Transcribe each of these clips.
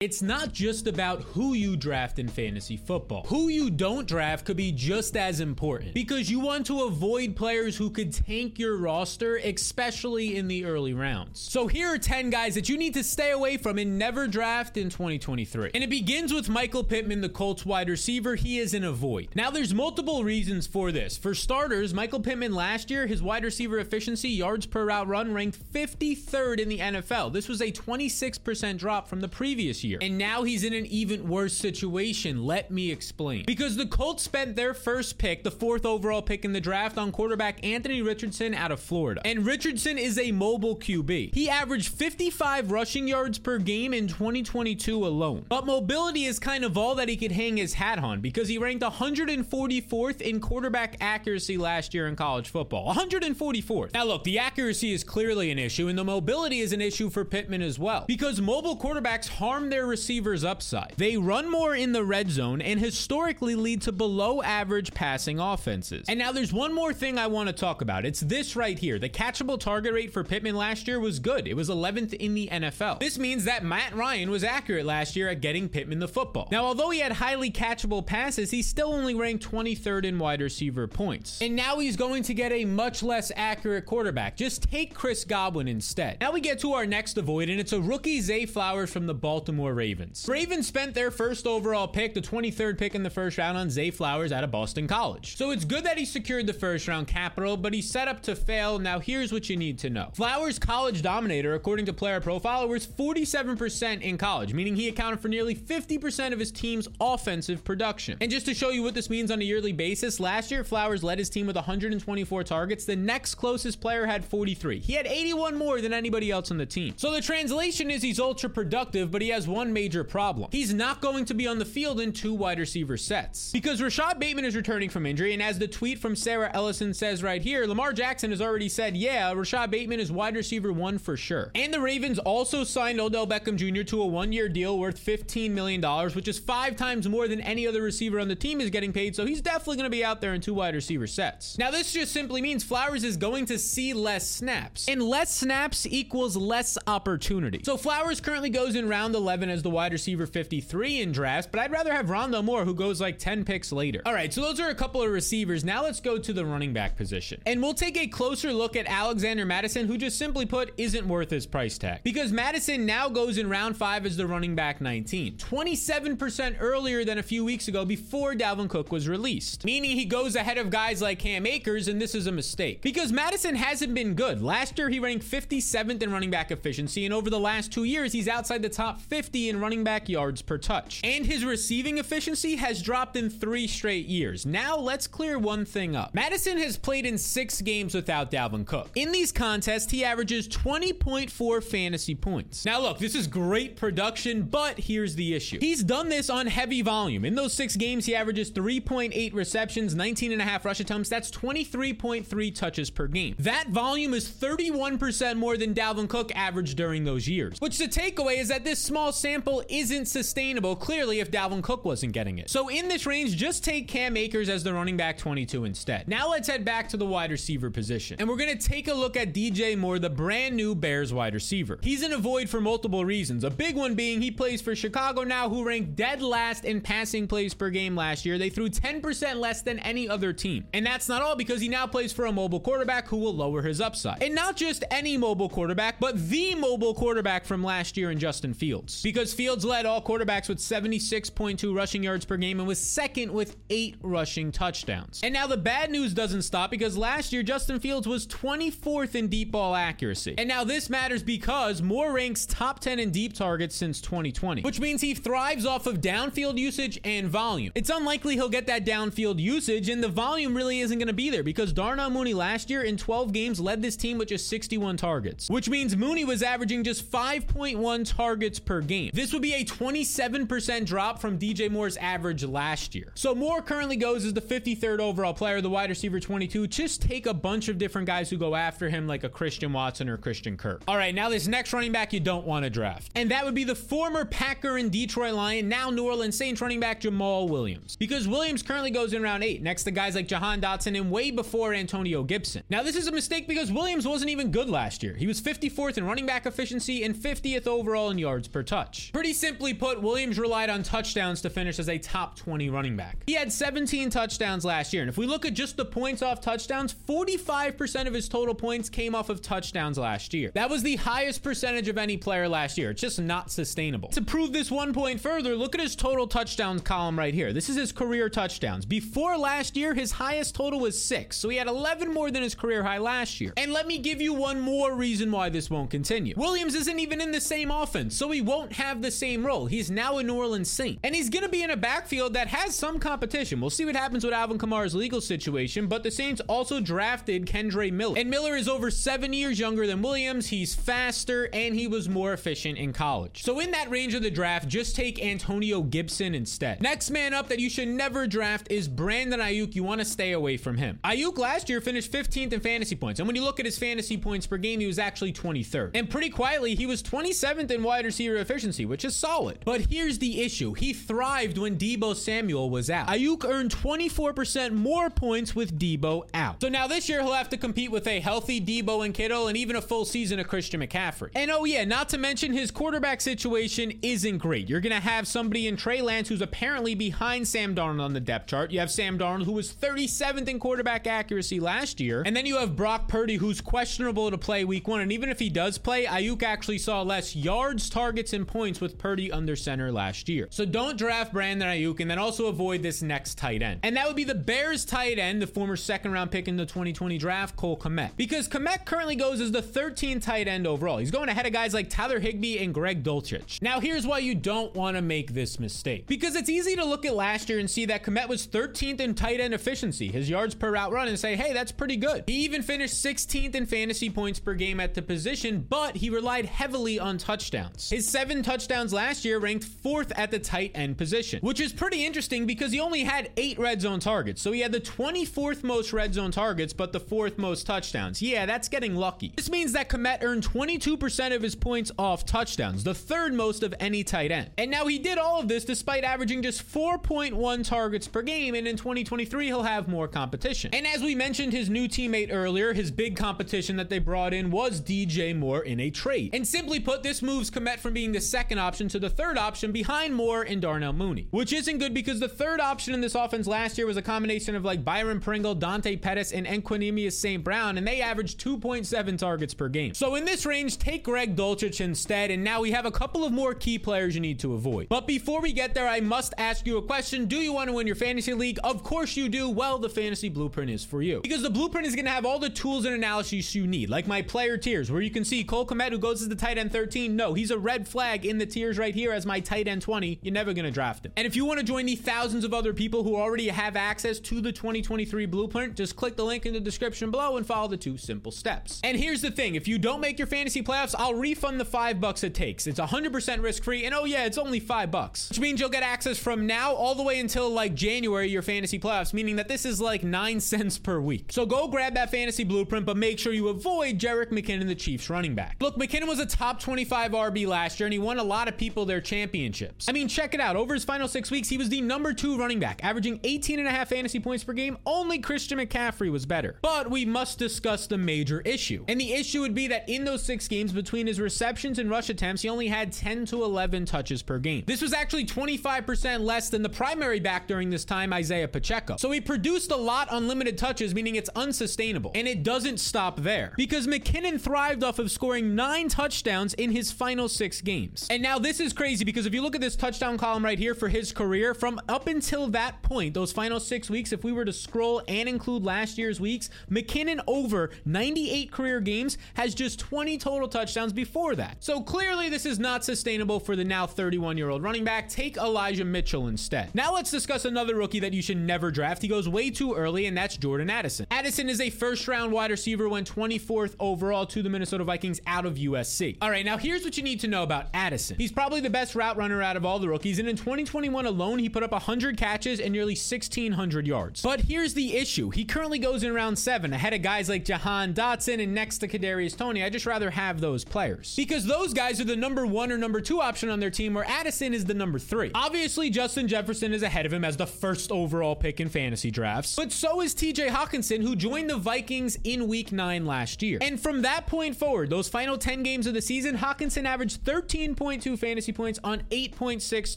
It's not just about who you draft in fantasy football. Who you don't draft could be just as important because you want to avoid players who could tank your roster, especially in the early rounds. So here are 10 guys that you need to stay away from and never draft in 2023. And it begins with Michael Pittman, the Colts wide receiver. He is an avoid. Now there's multiple reasons for this. For starters, Michael Pittman last year, his wide receiver efficiency, yards per route run, ranked 53rd in the NFL. This was a 26% drop from the previous year year. And now he's in an even worse situation. Let me explain. Because the Colts spent their first pick, the fourth overall pick in the draft, on quarterback Anthony Richardson out of Florida. And Richardson is a mobile QB. He averaged 55 rushing yards per game in 2022 alone. But mobility is kind of all that he could hang his hat on because he ranked 144th in quarterback accuracy last year in college football. 144th. Now, look, the accuracy is clearly an issue, and the mobility is an issue for Pittman as well because mobile quarterbacks harm their their receivers' upside. They run more in the red zone and historically lead to below average passing offenses. And now there's one more thing I want to talk about. It's this right here. The catchable target rate for Pittman last year was good. It was 11th in the NFL. This means that Matt Ryan was accurate last year at getting Pittman the football. Now, although he had highly catchable passes, he still only ranked 23rd in wide receiver points. And now he's going to get a much less accurate quarterback. Just take Chris Godwin instead. Now we get to our next avoid, and it's a rookie Zay Flowers from the Baltimore Baltimore Ravens. Ravens spent their first overall pick, the 23rd pick in the first round, on Zay Flowers out of Boston College. So it's good that he secured the first round capital, but he's set up to fail. Now here's what you need to know. Flowers' college dominator, according to Player Profiler, was 47% in college, meaning he accounted for nearly 50% of his team's offensive production. And just to show you what this means on a yearly basis, last year Flowers led his team with 124 targets. The next closest player had 43. He had 81 more than anybody else on the team. So the translation is he's ultra productive, but he has one one major problem. He's not going to be on the field in two wide receiver sets because Rashod Bateman is returning from injury. And as the tweet from Sarah Ellison says right here, Lamar Jackson has already said, yeah, Rashod Bateman is wide receiver one for sure. And the Ravens also signed Odell Beckham Jr. to a one year deal worth $15 million, which is five times more than any other receiver on the team is getting paid. So he's definitely going to be out there in two wide receiver sets. Now, this just simply means Flowers is going to see less snaps, and less snaps equals less opportunity. So Flowers currently goes in round 11 as the wide receiver 53 in drafts, but I'd rather have Rondale Moore, who goes like 10 picks later. All right, so those are a couple of receivers. Now let's go to the running back position. And we'll take a closer look at Alexander Mattison, who just simply put isn't worth his price tag. Because Mattison now goes in round five as the running back 19, 27% earlier than a few weeks ago before Dalvin Cook was released, meaning he goes ahead of guys like Cam Akers, and this is a mistake. Because Mattison hasn't been good. Last year, he ranked 57th in running back efficiency, and over the last two years, he's outside the top 50 in running back yards per touch. And his receiving efficiency has dropped in three straight years. Now let's clear one thing up. Mattison has played in six games without Dalvin Cook. In these contests, he averages 20.4 fantasy points. Now look, this is great production, but here's the issue. He's done this on heavy volume. In those six games, he averages 3.8 receptions, 19 and a half rush attempts. That's 23.3 touches per game. That volume is 31% more than Dalvin Cook averaged during those years. Which the takeaway is that this small sample isn't sustainable, clearly, if Dalvin Cook wasn't getting it. So in this range, just take Cam Akers as the running back 22 instead. Now let's head back to the wide receiver position. And we're going to take a look at DJ Moore, the brand new Bears wide receiver. He's in a void for multiple reasons. A big one being he plays for Chicago now, who ranked dead last in passing plays per game last year. They threw 10% less than any other team. And that's not all because he now plays for a mobile quarterback who will lower his upside. And not just any mobile quarterback, but the mobile quarterback from last year in Justin Fields. Because Fields led all quarterbacks with 76.2 rushing yards per game and was second with eight rushing touchdowns. And now the bad news doesn't stop because last year Justin Fields was 24th in deep ball accuracy. And now this matters because Moore ranks top 10 in deep targets since 2020, which means he thrives off of downfield usage and volume. It's unlikely he'll get that downfield usage, and the volume really isn't going to be there because Darnell Mooney last year in 12 games led this team with just 61 targets, which means Mooney was averaging just 5.1 targets per game. This would be a 27% drop from DJ Moore's average last year. So Moore currently goes as the 53rd overall player, the wide receiver 22. Just take a bunch of different guys who go after him, like a Christian Watson or Christian Kirk. All right, now this next running back you don't want to draft. And that would be the former Packer and Detroit Lion, now New Orleans Saints running back Jamaal Williams. Because Williams currently goes in round eight, next to guys like Jahan Dotson and way before Antonio Gibson. Now, this is a mistake because Williams wasn't even good last year. He was 54th in running back efficiency and 50th overall in yards per touch. Touch. Pretty simply put, Williams relied on touchdowns to finish as a top 20 running back. He had 17 touchdowns last year, and if we look at just the points off touchdowns, 45% of his total points came off of touchdowns last year. That was the highest percentage of any player last year. It's just not sustainable. To prove this one point further, look at his total touchdowns column right here. This is his career touchdowns. Before last year, his highest total was six, so he had 11 more than his career high last year. And let me give you one more reason why this won't continue. Williams isn't even in the same offense, so he won't have the same role. He's now a New Orleans Saint, and he's going to be in a backfield that has some competition. We'll see what happens with Alvin Kamara's legal situation, but the Saints also drafted Kendre Miller. And Miller is over seven years younger than Williams. He's faster and he was more efficient in college. So in that range of the draft, just take Antonio Gibson instead. Next man up that you should never draft is Brandon Aiyuk. You want to stay away from him. Aiyuk last year finished 15th in fantasy points. And when you look at his fantasy points per game, he was actually 23rd. And pretty quietly, he was 27th in wide receiver efficiency, which is solid. But here's the issue. He thrived when Deebo Samuel was out. Aiyuk earned 24% more points with Deebo out. So now this year he'll have to compete with a healthy Deebo and Kittle and even a full season of Christian McCaffrey. And oh yeah, not to mention his quarterback situation isn't great. You're going to have somebody in Trey Lance who's apparently behind Sam Darnold on the depth chart. You have Sam Darnold who was 37th in quarterback accuracy last year. And then you have Brock Purdy who's questionable to play week one. And even if he does play, Aiyuk actually saw less yards, targets, and points with Purdy under center last year. So don't draft Brandon Aiyuk and then also avoid this next tight end. And that would be the Bears tight end, the former second round pick in the 2020 draft, Cole Kmet. Because Kmet currently goes as the 13th tight end overall. He's going ahead of guys like Tyler Higbee and Greg Dulcich. Now, here's why you don't want to make this mistake. Because it's easy to look at last year and see that Kmet was 13th in tight end efficiency, his yards per route run, and say, hey, that's pretty good. He even finished 16th in fantasy points per game at the position, but he relied heavily on touchdowns. His seven touchdowns last year ranked fourth at the tight end position, which is pretty interesting because he only had eight red zone targets. So he had the 24th most red zone targets, but the fourth most touchdowns. Yeah, that's getting lucky. This means that Kmet earned 22% of his points off touchdowns, the third most of any tight end. And now he did all of this despite averaging just 4.1 targets per game, and in 2023, he'll have more competition. And as we mentioned his new teammate earlier, his big competition that they brought in was DJ Moore in a trade. And simply put, this moves Kmet from being the second option to the third option behind Moore and Darnell Mooney, which isn't good because the third option in this offense last year was a combination of like Byron Pringle, Dante Pettis, and Equanimeous St. Brown, and they averaged 2.7 targets per game. So in this range, take Greg Dulcich instead, and now we have a couple of more key players you need to avoid. But before we get there, I must ask you a question. Do you want to win your fantasy league? Of course you do. Well, the fantasy blueprint is for you. Because the blueprint is going to have all the tools and analyses you need, like my player tiers, where you can see Cole Kmet, who goes as the tight end 13. No, he's a red flag in the tiers right here as my tight end 20. You're never going to draft him. And if you want to join the thousands of other people who already have access to the 2023 blueprint, just click the link in the description below and follow the two simple steps. And here's the thing if you don't make your fantasy playoffs, I'll refund the five bucks it takes. It's 100% risk free. And oh, yeah, it's only five bucks, which means you'll get access from now all the way until like January, your fantasy playoffs, meaning that this is like nine cents per week. So go grab that fantasy blueprint, but make sure you avoid Jerick McKinnon, the Chiefs running back. Look, McKinnon was a top 25 RB last year, and he won a lot of people their championships. I mean, check it out. Over his final six weeks, he was the number two running back, averaging 18 and a half fantasy points per game. Only Christian McCaffrey was better. But we must discuss the major issue. And the issue would be that in those six games, between his receptions and rush attempts, he only had 10 to 11 touches per game. This was actually 25% less than the primary back during this time, Isaiah Pacheco. So he produced a lot on limited touches, meaning it's unsustainable. And it doesn't stop there because McKinnon thrived off of scoring nine touchdowns in his final six games. And now this is crazy because if you look at this touchdown column right here for his career, from up until that point, those final six weeks, if we were to scroll and include last year's weeks, McKinnon over 98 career games has just 20 total touchdowns before that. So clearly, this is not sustainable for the now 31 year old running back. Take Elijah Mitchell instead. Now let's discuss another rookie that you should never draft. He goes way too early, and that's Jordan Addison. Addison is a first round wide receiver, went 24th overall to the Minnesota Vikings out of USC. All right, now here's what you need to know about Addison. He's probably the best route runner out of all the rookies, and in 2021 alone, he put up 100 catches and nearly 1,600 yards. But here's the issue he currently goes in round seven, ahead of guys like Jahan Dotson and next to Kadarius Toney. I just rather have those players because those guys are the number one or number two option on their team, where Addison is the number three. Obviously, Justin Jefferson is ahead of him as the first overall pick in fantasy drafts, but so is TJ Hockenson, who joined the Vikings in week nine last year. And from that point forward, those final 10 games of the season, Hockenson averaged 13.2 7.2 fantasy points on 8.6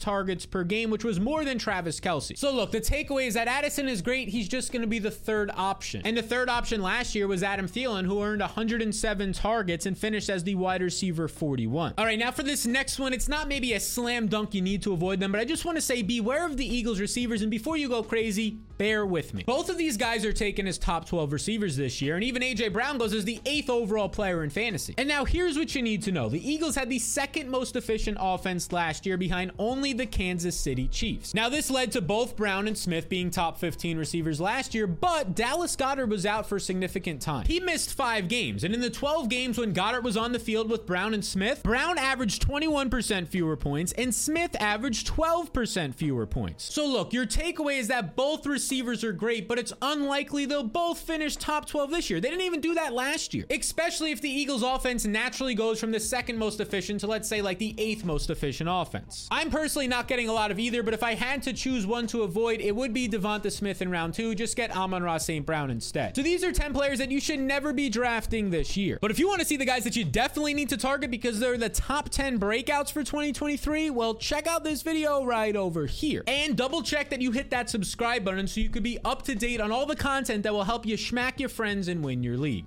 targets per game, which was more than Travis Kelce. So look, the takeaway is that Addison is great. He's just going to be the third option. And the third option last year was Adam Thielen, who earned 107 targets and finished as the wide receiver 41. All right, now for this next one, it's not maybe a slam dunk you need to avoid them, but I just want to say beware of the Eagles receivers. And before you go crazy, bear with me. Both of these guys are taken as top 12 receivers this year, and even A.J. Brown goes as the eighth overall player in fantasy. And now here's what you need to know the Eagles had the second most efficient offense last year behind only the Kansas City Chiefs. Now, this led to both Brown and Smith being top 15 receivers last year, but Dallas Goedert was out for significant time. He missed five games, and in the 12 games when Goedert was on the field with Brown and Smith, Brown averaged 21% fewer points, and Smith averaged 12% fewer points. So, look, your takeaway is that both receivers are great, but it's unlikely they'll both finish top 12 this year. They didn't even do that last year, especially if the Eagles' offense naturally goes from the second most efficient to, let's say, like the eighth most efficient offense. I'm personally not getting a lot of either, but if I had to choose one to avoid, it would be DeVonta Smith in round two. Just get Amon-Ra St. Brown instead. So these are 10 players that you should never be drafting this year. But if you want to see the guys that you definitely need to target because they're the top 10 breakouts for 2023, well, check out this video right over here. And double check that you hit that subscribe button so you could be up to date on all the content that will help you schmack your friends and win your league.